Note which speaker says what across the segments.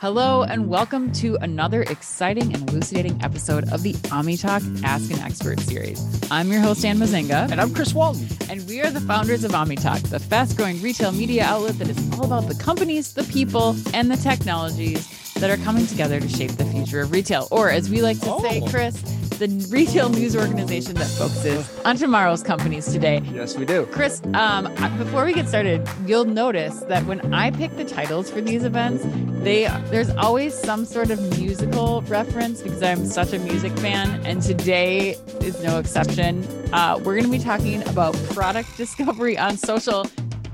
Speaker 1: Hello, and welcome to another exciting and elucidating episode of the OmniTalk Ask an Expert series. I'm your host, Anne Mezzenga.
Speaker 2: And I'm Chris Walton.
Speaker 1: And we are the founders of OmniTalk, the fast growing retail media outlet that is all about the companies, the people, and the technologies that are coming together to shape the future of retail. Or, as we like to oh. say, Chris, the retail news organization that focuses on tomorrow's companies today.
Speaker 2: Yes, we do.
Speaker 1: Chris, um, before we get started, you'll notice that when I pick the titles for these events, they there's always some sort of musical reference because I'm such a music fan, and today is no exception. Uh, we're going to be talking about product discovery on social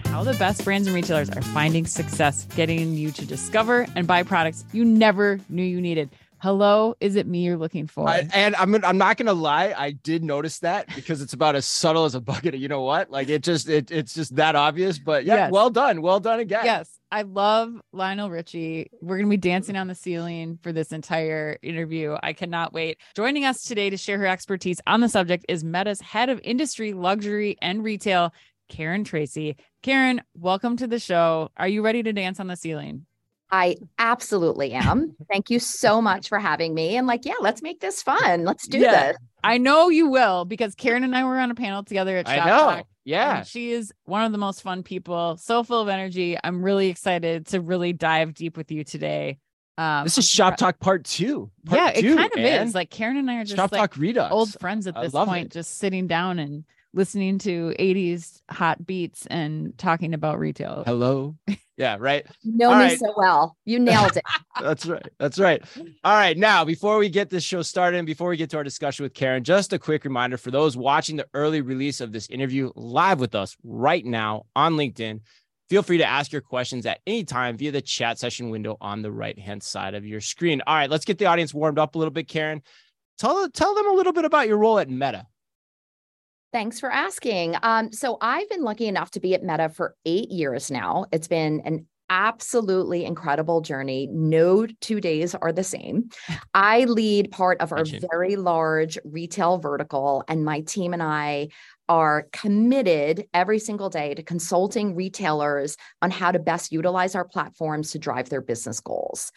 Speaker 1: how the best brands and retailers are finding success getting you to discover and buy products you never knew you needed. Hello, is it me you're looking for?
Speaker 2: I, and I'm I'm not gonna lie, I did notice that because it's about as subtle as a bucket. Of, you know what? Like it just it, it's just that obvious. But yeah, yes. well done, well done again.
Speaker 1: Yes, I love Lionel Richie. We're gonna be dancing on the ceiling for this entire interview. I cannot wait. Joining us today to share her expertise on the subject is Meta's head of industry, luxury, and retail, Karin Tracy. Karin, welcome to the show. Are you ready to dance on the ceiling?
Speaker 3: I absolutely am. Thank you so much for having me. And like, yeah, let's make this fun. Let's do yeah, this.
Speaker 1: I know you will because Karin and I were on a panel together at Shop I know. Talk,
Speaker 2: yeah.
Speaker 1: She is one of the most fun people, so full of energy. I'm really excited to really dive deep with you today.
Speaker 2: Um, this is Shop Talk Part Two.
Speaker 1: Part yeah, two, it kind of man. is. Like Karin and I are just
Speaker 2: Shop
Speaker 1: like
Speaker 2: Talk Redux.
Speaker 1: old friends at this point, it. just sitting down and listening to 80s hot beats and talking about retail.
Speaker 2: Hello. Yeah, right.
Speaker 3: You know All me right. so well. You nailed it.
Speaker 2: That's right. That's right. All right. Now, before we get this show started and before we get to our discussion with Karin, just a quick reminder for those watching the early release of this interview live with us right now on LinkedIn. Feel free to ask your questions at any time via the chat session window on the right hand side of your screen. All right, let's get the audience warmed up a little bit, Karin. Tell, tell them a little bit about your role at Meta.
Speaker 3: Thanks for asking. Um, so I've been lucky enough to be at Meta for eight years now. It's been an absolutely incredible journey. No two days are the same. I lead part of our very large retail vertical, and my team and I are committed every single day to consulting retailers on how to best utilize our platforms to drive their business goals.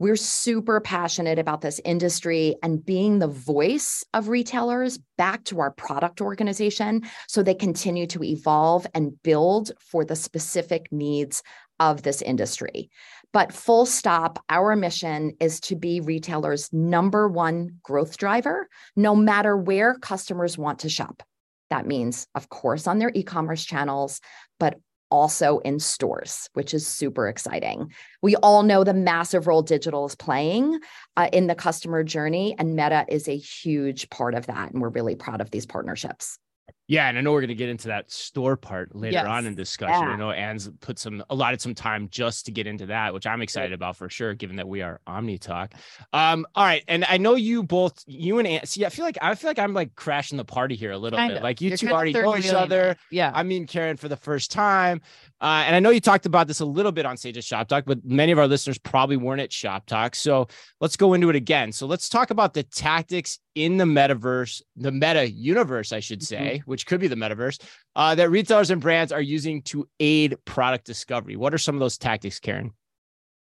Speaker 3: We're super passionate about this industry and being the voice of retailers back to our product organization so they continue to evolve and build for the specific needs of this industry. But full stop, our mission is to be retailers' number one growth driver, no matter where customers want to shop. That means, of course, on their e commerce channels, but also in stores, which is super exciting. We all know the massive role digital is playing uh, in the customer journey, and Meta is a huge part of that. And we're really proud of these partnerships.
Speaker 2: Yeah, and I know we're going to get into that store part later yes. on in discussion. Yeah. I know Anne's put some allotted some time just to get into that, which I'm excited about for sure, given that we are Omni Talk. Um, all right, and I know you both, you and Anne. See, I feel like I feel like I'm like crashing the party here a little kind bit. Of. Like you You're two already know each other.
Speaker 1: Yeah,
Speaker 2: I mean Karin for the first time. Uh, and I know you talked about this a little bit on stage Shop Talk, but many of our listeners probably weren't at Shop Talk. So let's go into it again. So let's talk about the tactics in the metaverse, the meta universe, I should say, mm-hmm. which could be the metaverse, uh, that retailers and brands are using to aid product discovery. What are some of those tactics, Karin?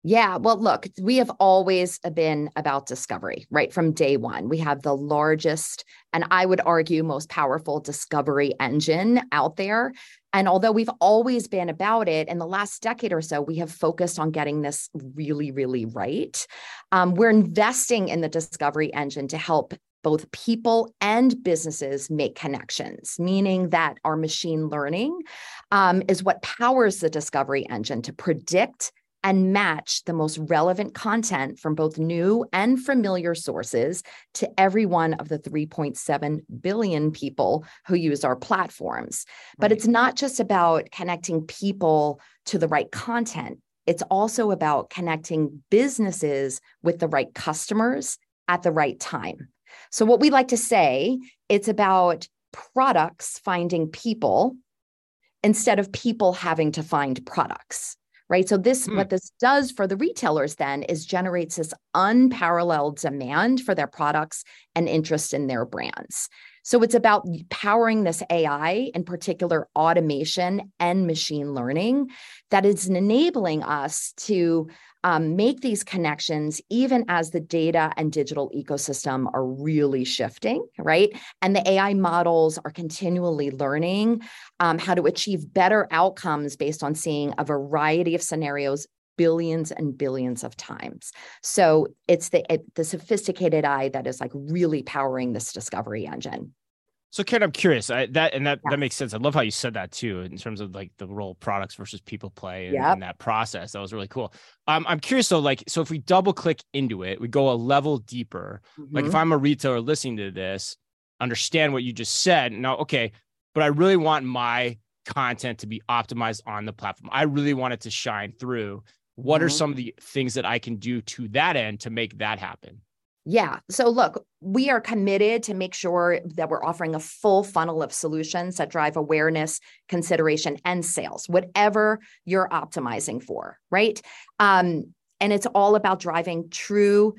Speaker 3: Yeah, well, look, we have always been about discovery, right? From day one. We have the largest and I would argue most powerful discovery engine out there. And although we've always been about it, in the last decade or so, we have focused on getting this really, really right. Um, we're investing in the discovery engine to help both people and businesses make connections, meaning that our machine learning um, is what powers the discovery engine to predict and match the most relevant content from both new and familiar sources to every one of the 3.7 billion people who use our platforms. Right. But it's not just about connecting people to the right content, it's also about connecting businesses with the right customers at the right time. So, what we like to say, it's about products finding people instead of people having to find products right so this hmm. what this does for the retailers then is generates this unparalleled demand for their products and interest in their brands So it's about powering this AI, in particular automation and machine learning, that is enabling us to um, make these connections even as the data and digital ecosystem are really shifting, right? And the AI models are continually learning um, how to achieve better outcomes based on seeing a variety of scenarios billions and billions of times. So it's the it, the sophisticated eye that is like really powering this discovery engine.
Speaker 2: So, Karin, I'm curious. I, that and that that makes sense. I love how you said that too, in terms of like the role products versus people play and, yep. that process. That was really cool. Um, I'm curious though, like, so if we double click into it, we go a level deeper. Mm-hmm. Like, if mm-hmm. I'm a retailer listening to this, understand what you just said. Now, okay, but I really want my content to be optimized on the platform. I really want it to shine through. What mm-hmm. are some of the things that I can do to that end to make that happen?
Speaker 3: Yeah. So look, we are committed to make sure that we're offering a full funnel of solutions that drive awareness, consideration, and sales, whatever you're optimizing for, right? Um, and it's all about driving true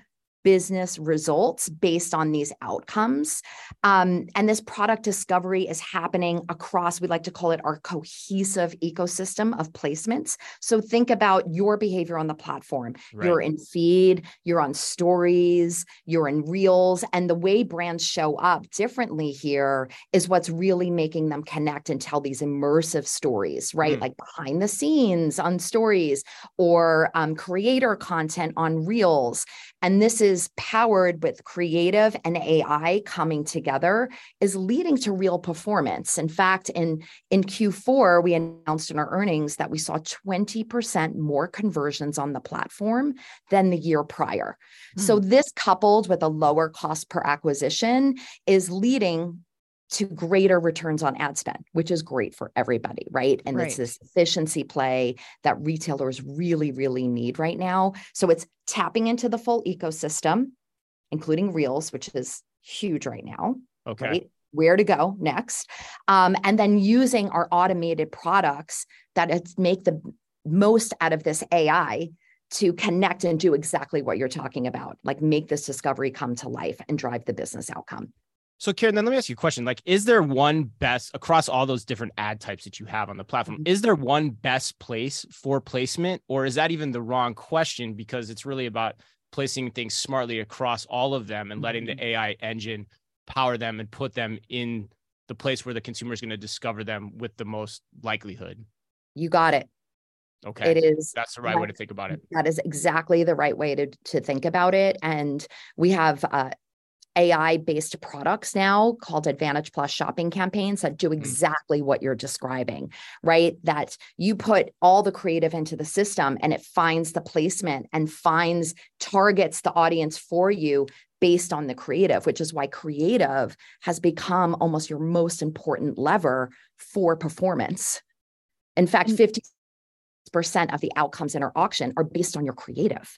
Speaker 3: business results based on these outcomes. Um, and this product discovery is happening across, we like to call it our cohesive ecosystem of placements. So think about your behavior on the platform. Right. You're in feed, you're on stories, you're in reels, and the way brands show up differently here is what's really making them connect and tell these immersive stories, right? Mm. Like behind the scenes on stories or um, creator content on reels. And this is is powered with creative and AI coming together is leading to real performance. In fact, in, in Q4, we announced in our earnings that we saw 20% more conversions on the platform than the year prior. Mm. So, hmm. this coupled with a lower cost per acquisition is leading to greater returns on ad spend, which is great for everybody, right? And right. it's this efficiency play that retailers really, really need right now. So it's tapping into the full ecosystem, including Reels, which is huge right now.
Speaker 2: Okay. Right?
Speaker 3: Where to go next. Um, and then using our automated products that make the most out of this AI to connect and do exactly what you're talking about, like make this discovery come to life and drive the business outcome.
Speaker 2: So, Karin, then let me ask you a question. Like, is there one best across all those different ad types that you have on the platform? Mm-hmm. Is there one best place for placement, or is that even the wrong question because it's really about placing things smartly across all of them and letting the mm-hmm. AI engine power them and put them in the place where the consumer is going to discover them with the most likelihood?
Speaker 3: You got it.
Speaker 2: Okay.
Speaker 3: It is.
Speaker 2: That's the right that, way to think about it.
Speaker 3: That is exactly the right way to, to think about it. And we have uh, AI based products now called Advantage Plus shopping campaigns that do mm. exactly what you're describing, right? That you put all the creative into the system and it finds the placement and finds targets the audience for you based on the creative, which is why creative has become almost your most important lever for performance. In fact, mm. 50 percent of the outcomes in our auction are based on your creative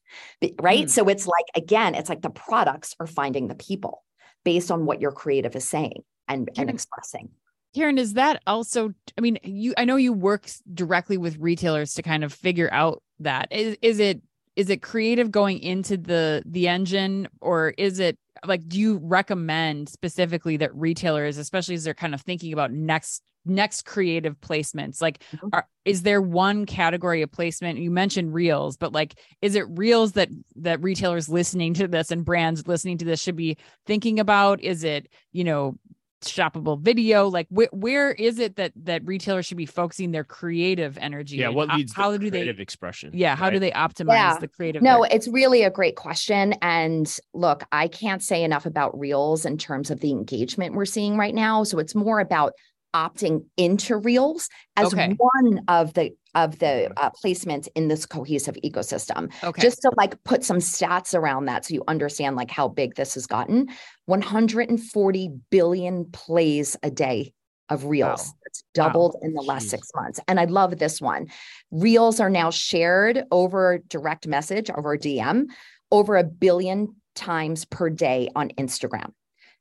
Speaker 3: right mm. so it's like again it's like the products are finding the people based on what your creative is saying and and expressing
Speaker 1: Karin, is that also? I mean, you. I know you work directly with retailers to kind of figure out that. Is is it is it creative going into the the engine, or is it like? Do you recommend specifically that retailers, especially as they're kind of thinking about next next creative placements like mm-hmm. are, is there one category of placement you mentioned reels but like is it reels that that retailers listening to this and brands listening to this should be thinking about is it you know shoppable video like wh- where is it that that retailers should be focusing their creative energy
Speaker 2: yeah what leads how, how do they expression
Speaker 1: yeah how right? do they optimize yeah. the creative
Speaker 3: no it's really a great question and look i can't say enough about reels in terms of the engagement we're seeing right now so it's more about opting into reels as okay. one of the of the uh, placements in this cohesive ecosystem okay. just to like put some stats around that so you understand like how big this has gotten 140 billion plays a day of reels wow. it's doubled wow. in the last Jeez. six months and i love this one reels are now shared over direct message over dm over a billion times per day on instagram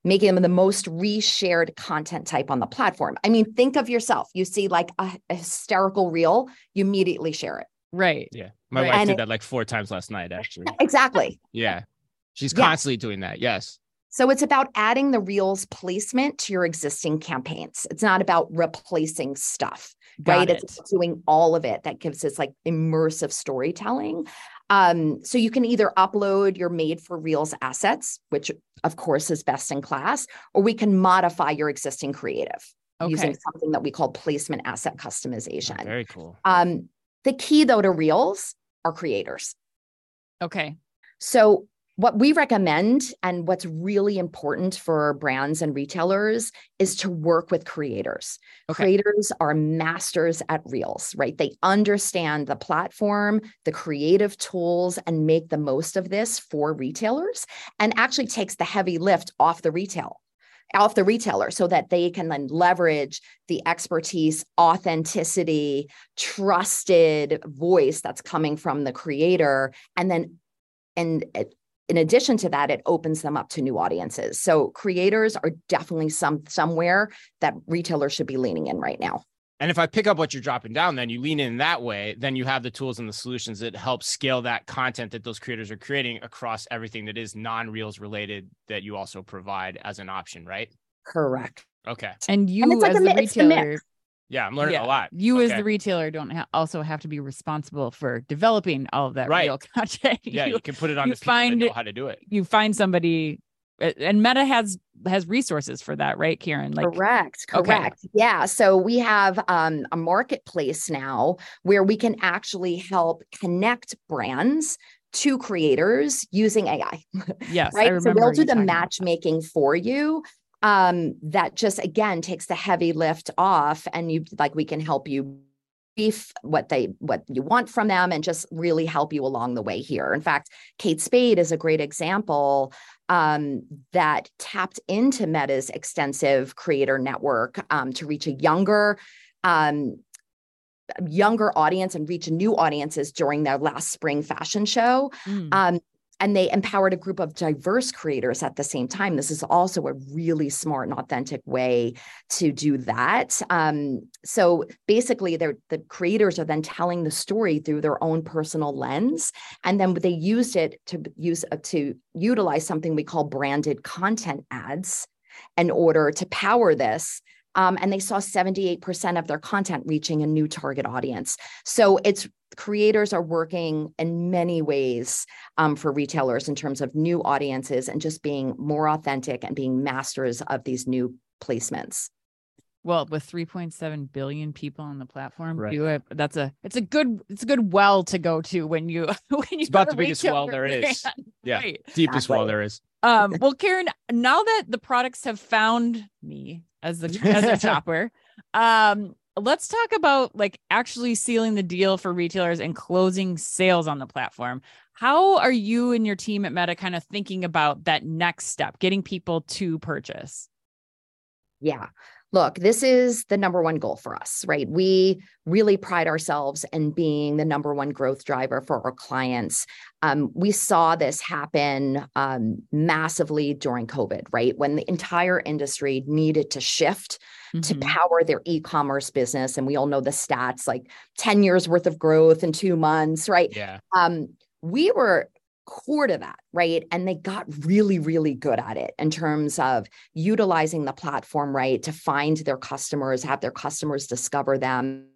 Speaker 3: making them the most reshared content type on the platform. I mean, think of yourself. You see like a, a hysterical reel, you immediately share it.
Speaker 1: Right.
Speaker 2: Yeah. My
Speaker 1: right.
Speaker 2: wife and did that like four times last night, actually.
Speaker 3: Exactly.
Speaker 2: yeah. She's constantly yeah. doing that. Yes.
Speaker 3: So it's about adding the Reels placement to your existing campaigns. It's not about replacing stuff,
Speaker 1: Got
Speaker 3: right?
Speaker 1: it.
Speaker 3: It's doing all of it that gives us like immersive storytelling. Um, so you can either upload your made for Reels assets, which of course is best in class, or we can modify your existing creative using something that we call placement asset customization.
Speaker 2: Very cool.
Speaker 3: Um, the key though to Reels are creators.
Speaker 1: Okay.
Speaker 3: So, what we recommend and what's really important for brands and retailers is to work with creators.
Speaker 1: Okay.
Speaker 3: Creators are masters at Reels, right? They understand the platform, the creative tools, and make the most of this for retailers and actually takes the heavy lift off the retail. Off the retailer so that they can then leverage the expertise, authenticity, trusted voice that's coming from the creator. And then, and in addition to that, it opens them up to new audiences. So creators are definitely some somewhere that retailers should be leaning in right now.
Speaker 2: And if I pick up what you're dropping down, then you lean in that way, then you have the tools and the solutions that help scale that content that those creators are creating across everything that is non-reels related that you also provide as an option, right?
Speaker 3: Correct.
Speaker 2: Okay.
Speaker 1: And you
Speaker 3: it's like
Speaker 1: as
Speaker 3: a
Speaker 1: the
Speaker 3: mi- it's
Speaker 1: retailer,
Speaker 2: Yeah, I'm learning
Speaker 1: Yeah.
Speaker 2: a lot.
Speaker 1: you as the retailer don't ha- also have to be responsible for developing all of that
Speaker 2: Right.
Speaker 1: real content.
Speaker 2: Yeah,
Speaker 1: you,
Speaker 2: you can put it on
Speaker 1: you
Speaker 2: the people that
Speaker 1: find
Speaker 2: know how to do it.
Speaker 1: you find somebody and Meta has has resources for that, right, Karin? Like
Speaker 3: correct.
Speaker 1: okay.
Speaker 3: Correct. Yeah. So we have um, a marketplace now where we can actually help connect brands to creators using AI.
Speaker 1: yes, I
Speaker 3: right? So
Speaker 1: remember
Speaker 3: we'll do the
Speaker 1: talking about that.
Speaker 3: matchmaking for you. Um, that just again takes the heavy lift off, and you like we can help you brief what they what you want from them and just really help you along the way here. In fact, Kate Spade is a great example um, that tapped into Meta's extensive creator network um, to reach a younger um, younger audience and reach new audiences during their last spring fashion show
Speaker 1: Mm.
Speaker 3: And they empowered a group of diverse creators at the same time. This is also a really smart and authentic way to do that. Um, so basically, the creators are then telling the story through their own personal lens, and then they used it to use uh, to utilize something we call branded content ads in order to power this. Um, and they saw 78% of their content reaching a new target audience. So it's creators are working in many ways um, for retailers in terms of new audiences and just being more authentic and being masters of these new placements.
Speaker 1: well, with 3.7 billion people on the platform,
Speaker 2: Right.
Speaker 1: you have, that's a it's a good it's a good well to go to when you when you
Speaker 2: It's about the biggest well
Speaker 1: for
Speaker 2: there is.
Speaker 1: brand.
Speaker 2: Yeah.
Speaker 1: Right.
Speaker 2: Deepest well there is.
Speaker 1: Um, well, Karin, now that the products have found me as the as a shopper, um, let's talk about like actually sealing the deal for retailers and closing sales on the platform. How are you and your team at Meta kind of thinking about that next step, getting people to purchase?
Speaker 3: Yeah. Look, this is the number one goal for us, right? We really pride ourselves in being the number one growth driver for our clients. Um, we saw this happen um, massively during COVID, right? When the entire industry needed to shift to
Speaker 1: Mhm.
Speaker 3: power their e-commerce business and we all know the stats like 10 years worth of growth in 2 months right
Speaker 2: Yeah.
Speaker 3: um we were core to that right? And they got really really good at it in terms of utilizing the platform right to find their customers have their customers discover them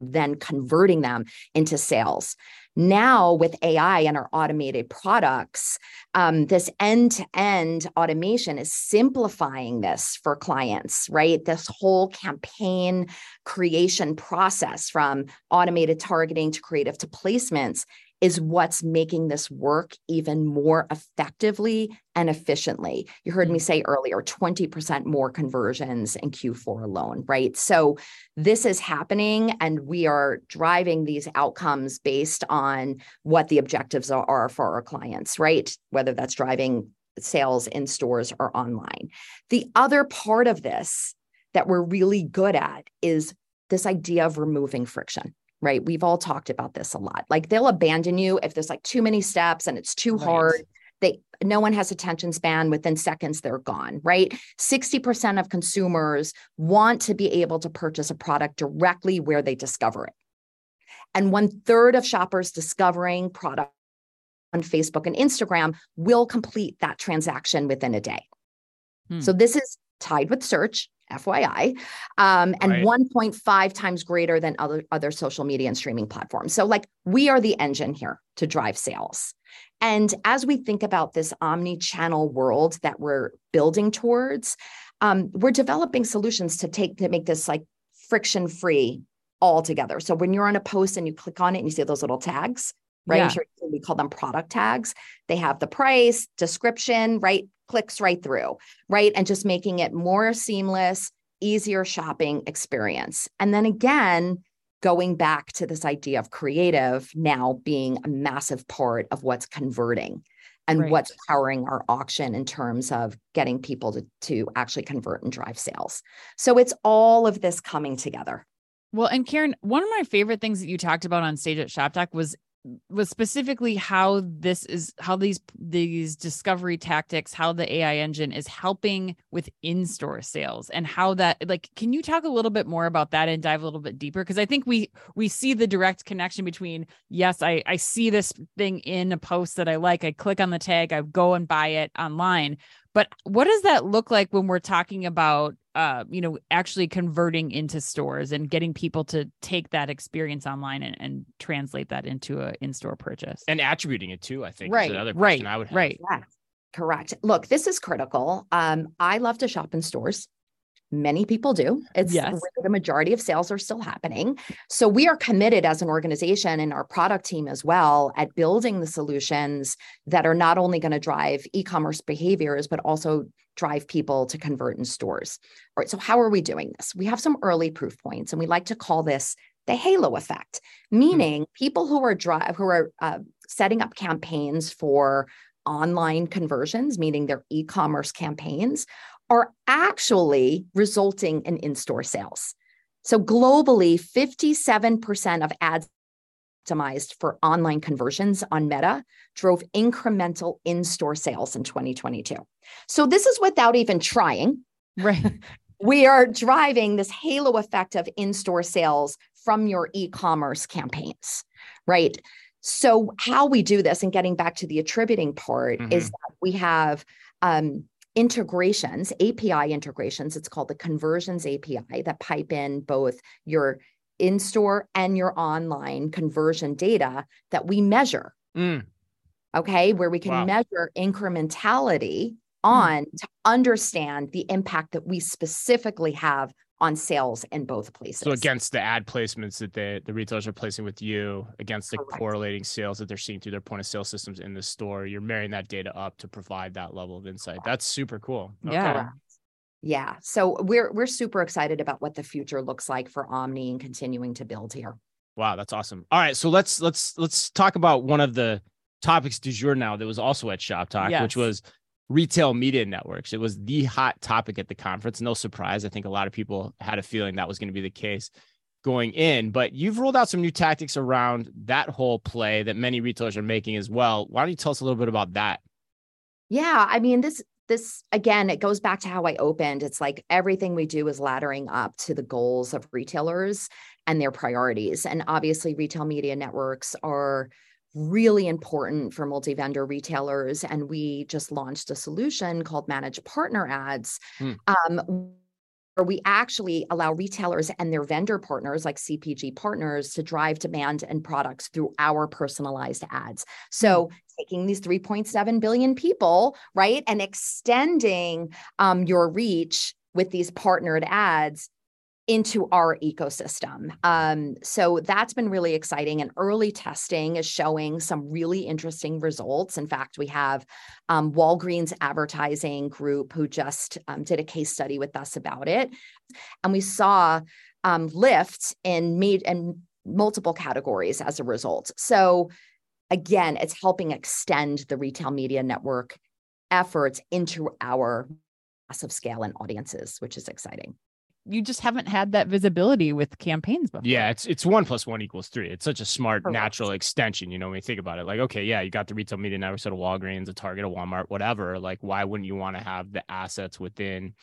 Speaker 3: then converting them into sales. Now with ai and our automated products um, this end-to-end automation is simplifying this for clients right? This whole campaign creation process from automated targeting to creative to placements is what's making this work even more effectively and efficiently. You heard me mm. say earlier 20% more conversions in Q4 alone, right? So this is happening and we are driving these outcomes based on what the objectives are, are for our clients, right? Whether that's driving sales in stores or online. The other part of this that we're really good at is this idea of removing friction right? We've all talked about this a lot. Like they'll abandon you if there's like too many steps and it's too
Speaker 1: Right.
Speaker 3: hard. They no one has attention span within seconds they're gone, right? 60% of consumers want to be able to purchase a product directly where they discover it. And one third of shoppers discovering product on Facebook and Instagram will complete that transaction within a day.
Speaker 1: Hmm.
Speaker 3: So this is tied with search, FYI, um, and
Speaker 2: Right.
Speaker 3: 1.5 times greater than other other social media and streaming platforms. So like we are the engine here to drive sales. And as we think about this omni-channel world that we're building towards, um, we're developing solutions to take to make this like friction-free altogether. So when you're on a post and you click on it and you see those little tags, right?
Speaker 1: Yeah.
Speaker 3: Sure we call them product tags. They have the price, description, right? Clicks right through, right? And just making it more seamless, easier shopping experience. And then again, going back to this idea of creative now being a massive part of what's converting and
Speaker 1: Right.
Speaker 3: what's powering our auction in terms of getting people to, to actually convert and drive sales. So it's all of this coming together.
Speaker 1: Well, and Karin, one of my favorite things that you talked about on stage at Shop Talk was was specifically how this is how these these discovery tactics, how the AI engine is helping with in-store sales and how that like can you talk a little bit more about that and dive a little bit deeper because I think we we see the direct connection between yes, I I see this thing in a post that I like, I click on the tag, I go and buy it online. But what does that look like when we're talking about uh, you know, actually converting into stores and getting people to take that experience online and, and translate that into a in-store purchase.
Speaker 2: and attributing it too. I think
Speaker 1: Right,
Speaker 2: is another
Speaker 1: right,
Speaker 2: I would have.
Speaker 1: right.
Speaker 3: Yeah, correct. Look, this is critical. Um, I love to shop in stores. Many people do. It's
Speaker 1: Yes.
Speaker 3: where the majority of sales are still happening. So we are committed as an organization and our product team as well at building the solutions that are not only going to drive e-commerce behaviors, but also drive people to convert in stores. All right. So how are we doing this? We have some early proof points, and we like to call this the halo effect, meaning people who are dri- who are uh, setting up campaigns for online conversions, meaning their e-commerce campaigns, are actually resulting in in-store sales. So globally, 57% of ads optimized for online conversions on Meta drove incremental in-store sales in 2022. So this is without even trying.
Speaker 1: Right.
Speaker 3: We are driving this halo effect of in-store sales from your e-commerce campaigns, right? So how we do this and getting back to the attributing part is that we have um, integrations, API integrations. It's called the conversions API that pipe in both your in-store and your online conversion data that we measure
Speaker 2: Mm,
Speaker 3: okay, where we can
Speaker 2: Wow.
Speaker 3: measure incrementality on to understand the impact that we specifically have on sales in both places.
Speaker 2: so against the ad placements that they, the retailers are placing with you, against the
Speaker 3: Correct.
Speaker 2: correlating sales that they're seeing through their point of sale systems in the store, you're marrying that data up to provide that level of insight. That's super cool.
Speaker 1: Yeah.
Speaker 3: Correct. Yeah. So we're we're super excited about what the future looks like for Omni and continuing to build here.
Speaker 2: Wow, that's awesome. All right, so let's let's let's talk about one of the topics du jour now that was also at Shop Talk,
Speaker 1: Yes.
Speaker 2: which was retail media networks. It was the hot topic at the conference. No surprise. I think a lot of people had a feeling that was going to be the case going in, but you've rolled out some new tactics around that whole play that many retailers are making as well. Why don't you tell us a little bit about that?
Speaker 3: Yeah, I mean this this again it goes back to how I opened. It's like everything we do is laddering up to the goals of retailers and their priorities. And obviously retail media networks are really important for multi-vendor retailers and we just launched a solution called manage partner ads
Speaker 2: Hmm.
Speaker 3: um, where we actually allow retailers and their vendor partners like CPG partners to drive demand and products through our personalized ads. So taking these 3.7 billion people, right, and extending um, your reach with these partnered ads into our ecosystem. Um, so that's been really exciting. And early testing is showing some really interesting results. In fact, we have um, Walgreens Advertising Group who just um, did a case study with us about it, and we saw um, lift in made and multiple categories as a result. So again, it's helping extend the retail media network efforts into our massive scale and audiences, which is exciting.
Speaker 1: You just haven't had that visibility with campaigns before.
Speaker 2: Yeah, it's it's one plus one equals three. It's such a smart,
Speaker 3: Correct.
Speaker 2: natural extension. You know, when you think about it, like, okay, yeah, you got the retail media network, so a Walgreens, a Target, a Walmart, whatever. Like, why wouldn't you want to have the assets within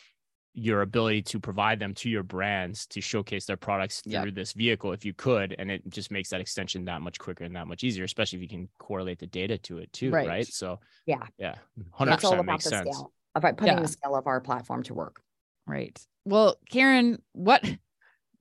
Speaker 2: your ability to provide them to your brands to showcase their products through
Speaker 1: Yep.
Speaker 2: this vehicle if you could and it just makes that extension that much quicker and that much easier especially if you can correlate the data to it too right,
Speaker 1: Right.
Speaker 2: so
Speaker 3: Yeah.
Speaker 2: yeah 100%
Speaker 3: It's all about
Speaker 2: makes
Speaker 3: the
Speaker 2: sense
Speaker 3: scale, about putting
Speaker 1: Yeah.
Speaker 3: the scale of our platform to work.
Speaker 1: Right. Well, Karin, what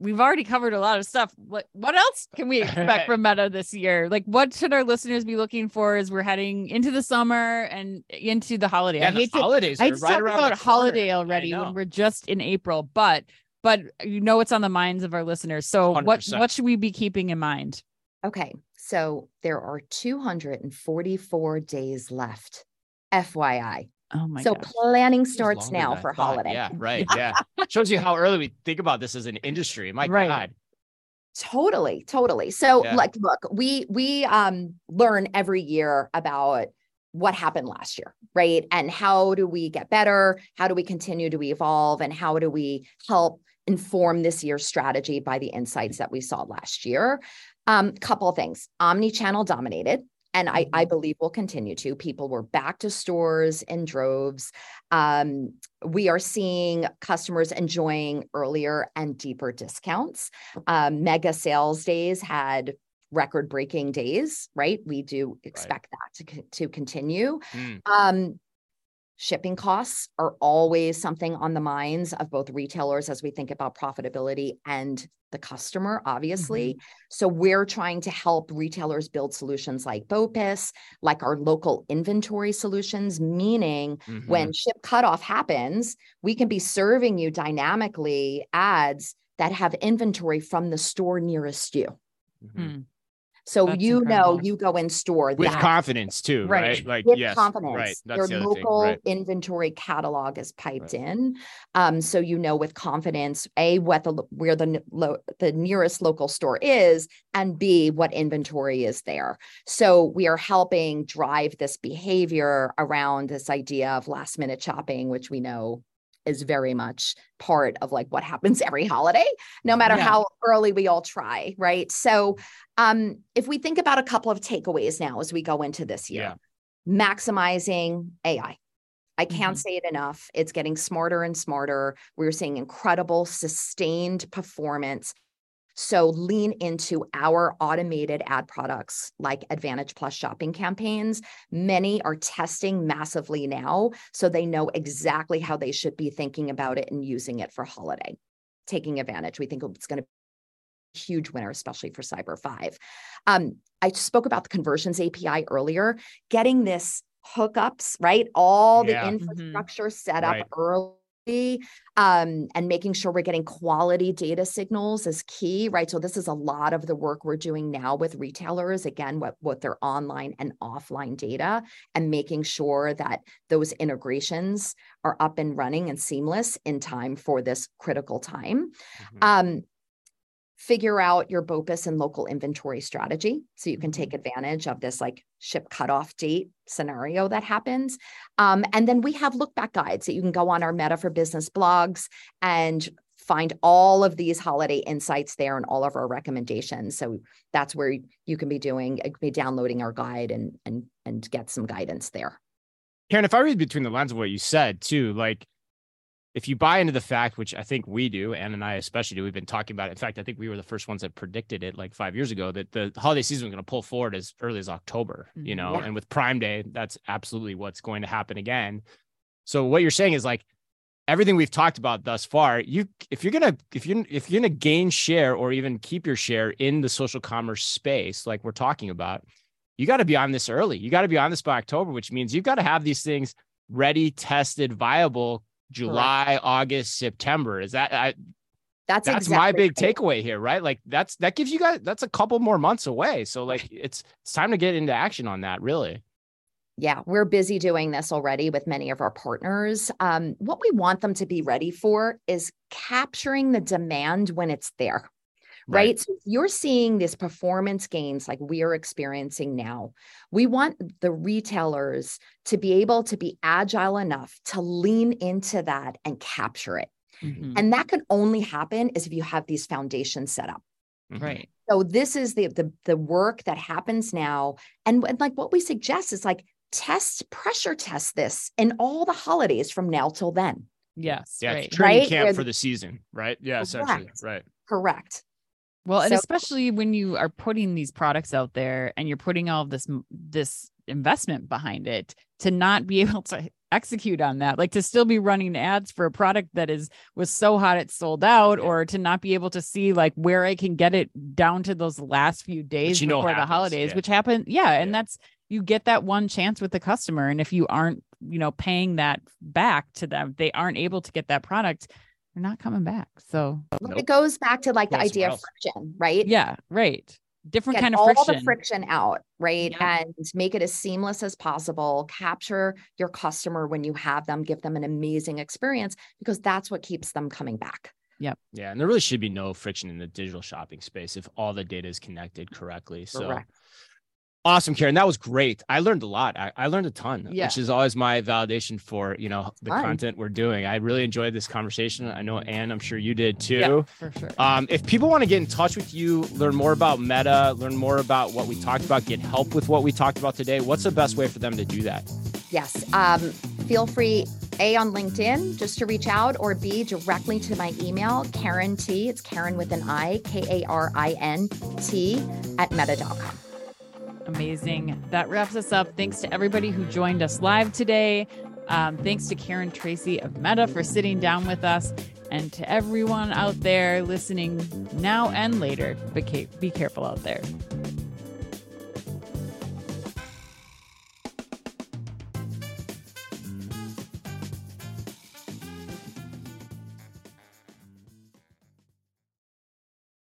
Speaker 1: we've already covered a lot of stuff. What what else can we expect from Meta this year? Like what should our listeners be looking for as we're heading into the summer and into the holiday?
Speaker 2: yeah,
Speaker 1: I
Speaker 2: the
Speaker 1: hate to
Speaker 2: holidays
Speaker 1: I
Speaker 2: are
Speaker 1: to
Speaker 2: right
Speaker 1: talk about holiday already when we're just in April, but but you know it's on the minds of our listeners. So what
Speaker 2: 100%.
Speaker 1: what should we be keeping in mind?
Speaker 3: Okay. So there are 244 days left. FYI.
Speaker 1: Oh my
Speaker 3: so
Speaker 1: gosh.
Speaker 3: planning starts now for
Speaker 2: thought.
Speaker 3: holiday.
Speaker 2: yeah right yeah shows you how early we think about this as an industry my
Speaker 1: Right.
Speaker 2: god
Speaker 3: Totally, totally. So
Speaker 2: Yeah.
Speaker 3: like look, we we um learn every year about what happened last year, right? And how do we get better? How do we continue to evolve and how do we help inform this year's strategy by the insights that we saw last year? Um couple of things. Omni-channel dominated and I, I believe will continue to. People were back to stores in droves. Um, we are seeing customers enjoying earlier and deeper discounts. Um, mega sales days had record breaking days, right? We do expect that to, to continue.
Speaker 2: Mm,
Speaker 3: Um, shipping costs are always something on the minds of both retailers as we think about profitability and the customer, obviously. So we're trying to help retailers build solutions like BOPIS, like our local inventory solutions, meaning
Speaker 2: mhm.
Speaker 3: when ship cutoff happens, we can be serving you dynamically ads that have inventory from the store nearest you.
Speaker 2: Mhm.
Speaker 3: So
Speaker 1: That's
Speaker 3: you know you go in store
Speaker 2: with
Speaker 3: that
Speaker 2: confidence too right,
Speaker 1: Right.
Speaker 2: like
Speaker 3: with
Speaker 2: yes
Speaker 3: confidence.
Speaker 2: right that's
Speaker 3: Your
Speaker 2: the other thing
Speaker 3: local
Speaker 2: right
Speaker 3: inventory catalog is piped in, um, so you know with confidence a what the where the lo- the nearest local store is, and b what inventory is there. So we are helping drive this behavior around this idea of last minute shopping, which we know is very much part of like what happens every holiday no matter
Speaker 1: Yeah.
Speaker 3: how early we all try right so um if we think about a couple of takeaways now as we go into this year maximizing AI. I can't say it enough. It's getting smarter and smarter. We're seeing incredible sustained performance. So lean into our automated ad products like Advantage Plus shopping campaigns. Many are testing massively now, so they know exactly how they should be thinking about it and using it for holiday, taking advantage. We think it's going to be a huge winner, especially for Cyber 5. Um, I spoke about the conversions API earlier, getting this hookups, right? All the
Speaker 2: Yeah.
Speaker 1: Mhm.
Speaker 3: infrastructure set up
Speaker 2: Right.
Speaker 3: early um, and making sure we're getting quality data signals is key, right? So this is a lot of the work we're doing now with retailers, again, what, what their online and offline data and making sure that those integrations are up and running and seamless in time for this critical time
Speaker 2: Mhm.
Speaker 3: um, figure out your BOPIS and local inventory strategy so you can
Speaker 2: Mm-hmm.
Speaker 3: take advantage of this like ship cutoff date scenario that happens. Um, and then we have look back guides that you can go on our Meta for Business blogs and find all of these holiday insights there and all of our recommendations. So that's where you can be doing, be downloading our guide and and and get some guidance there.
Speaker 2: Karin, if I read between the lines of what you said too, like if you buy into the fact, which I think we do, Anne and I especially do, we've been talking about it. In fact, I think we were the first ones that predicted it like five years ago that the holiday season was going to pull forward as early as October, you know,
Speaker 3: Yeah.
Speaker 2: and with Prime Day, that's absolutely what's going to happen again. So what you're saying is like everything we've talked about thus far, you if you're gonna if you if you're gonna gain share or even keep your share in the social commerce space, like we're talking about, you got to be on this early. You got to be on this by October, which means you've got to have these things ready, tested, viable July, August, September. Is that I,
Speaker 3: That's
Speaker 2: that's
Speaker 3: exactly
Speaker 2: my big
Speaker 3: right.
Speaker 2: takeaway here, right? Like that's that gives you guys that's a couple more months away. So like it's it's time to get into action on that, really.
Speaker 3: Yeah, we're busy doing this already with many of our partners. Um, what we want them to be ready for is capturing the demand when it's there.
Speaker 2: Right.
Speaker 3: Right. So if you're seeing this performance gains like we are experiencing now. We want the retailers to be able to be agile enough to lean into that and capture it.
Speaker 1: Mhm.
Speaker 3: And that can only happen is if you have these foundations set up.
Speaker 2: Mhm.
Speaker 1: Right.
Speaker 3: So this is the the the work that happens now, and, and like what we suggest is like test pressure test this in all the holidays from now till then.
Speaker 1: Yes.
Speaker 2: Yeah,
Speaker 1: right.
Speaker 2: training
Speaker 3: Right?
Speaker 2: camp
Speaker 3: Where-
Speaker 2: for the season, right? Yeah, essentially,
Speaker 3: Correct.
Speaker 2: right.
Speaker 3: Correct.
Speaker 1: Well, and
Speaker 3: So-
Speaker 1: especially when you are putting these products out there and you're putting all this this investment behind it to not be able to execute on that, like to still be running ads for a product that is was so hot it sold out, or to not be able to see like where I can get it down to those last few days before the holidays,
Speaker 2: yeah.
Speaker 1: which happen, yeah, and
Speaker 2: Yeah.
Speaker 1: that's you get that one chance with the customer, and if you aren't, you know, paying that back to them, they aren't able to get that product. They're not coming back. So
Speaker 2: Nope.
Speaker 3: It goes back to like the
Speaker 2: Going
Speaker 3: idea of friction, right?
Speaker 1: yeah, right. Different
Speaker 3: Get
Speaker 1: kind of
Speaker 3: all
Speaker 1: friction.
Speaker 3: the friction out, right?
Speaker 1: Yeah.
Speaker 3: And make it as seamless as possible. Capture your customer when you have them, give them an amazing experience because that's what keeps them coming back.
Speaker 2: Yeah, Yeah. and there really should be no friction in the digital shopping space if all the data is connected correctly. So
Speaker 3: Correct.
Speaker 2: Awesome, Karin. That was great. I learned a lot. I, I learned a ton,
Speaker 1: Yeah.
Speaker 2: which is always my validation for you know the
Speaker 3: Fun.
Speaker 2: content we're doing. I really enjoyed this conversation. I know, Anne, I'm sure you did too.
Speaker 1: Yeah, for sure.
Speaker 2: Um, if people want to get in touch with you, learn more about Meta, learn more about what we talked about, get help with what we talked about today, what's the best way for them to do that?
Speaker 3: Yes. Um, feel free, A, on LinkedIn, just to reach out, or B, directly to my email, Karin T. It's Karin with an I, K A R I N T, at meta.com.
Speaker 1: Amazing. That wraps us up. Thanks to everybody who joined us live today. Um, thanks to Karin Tracy of Meta for sitting down with us, and to everyone out there listening now and later. But be careful out there.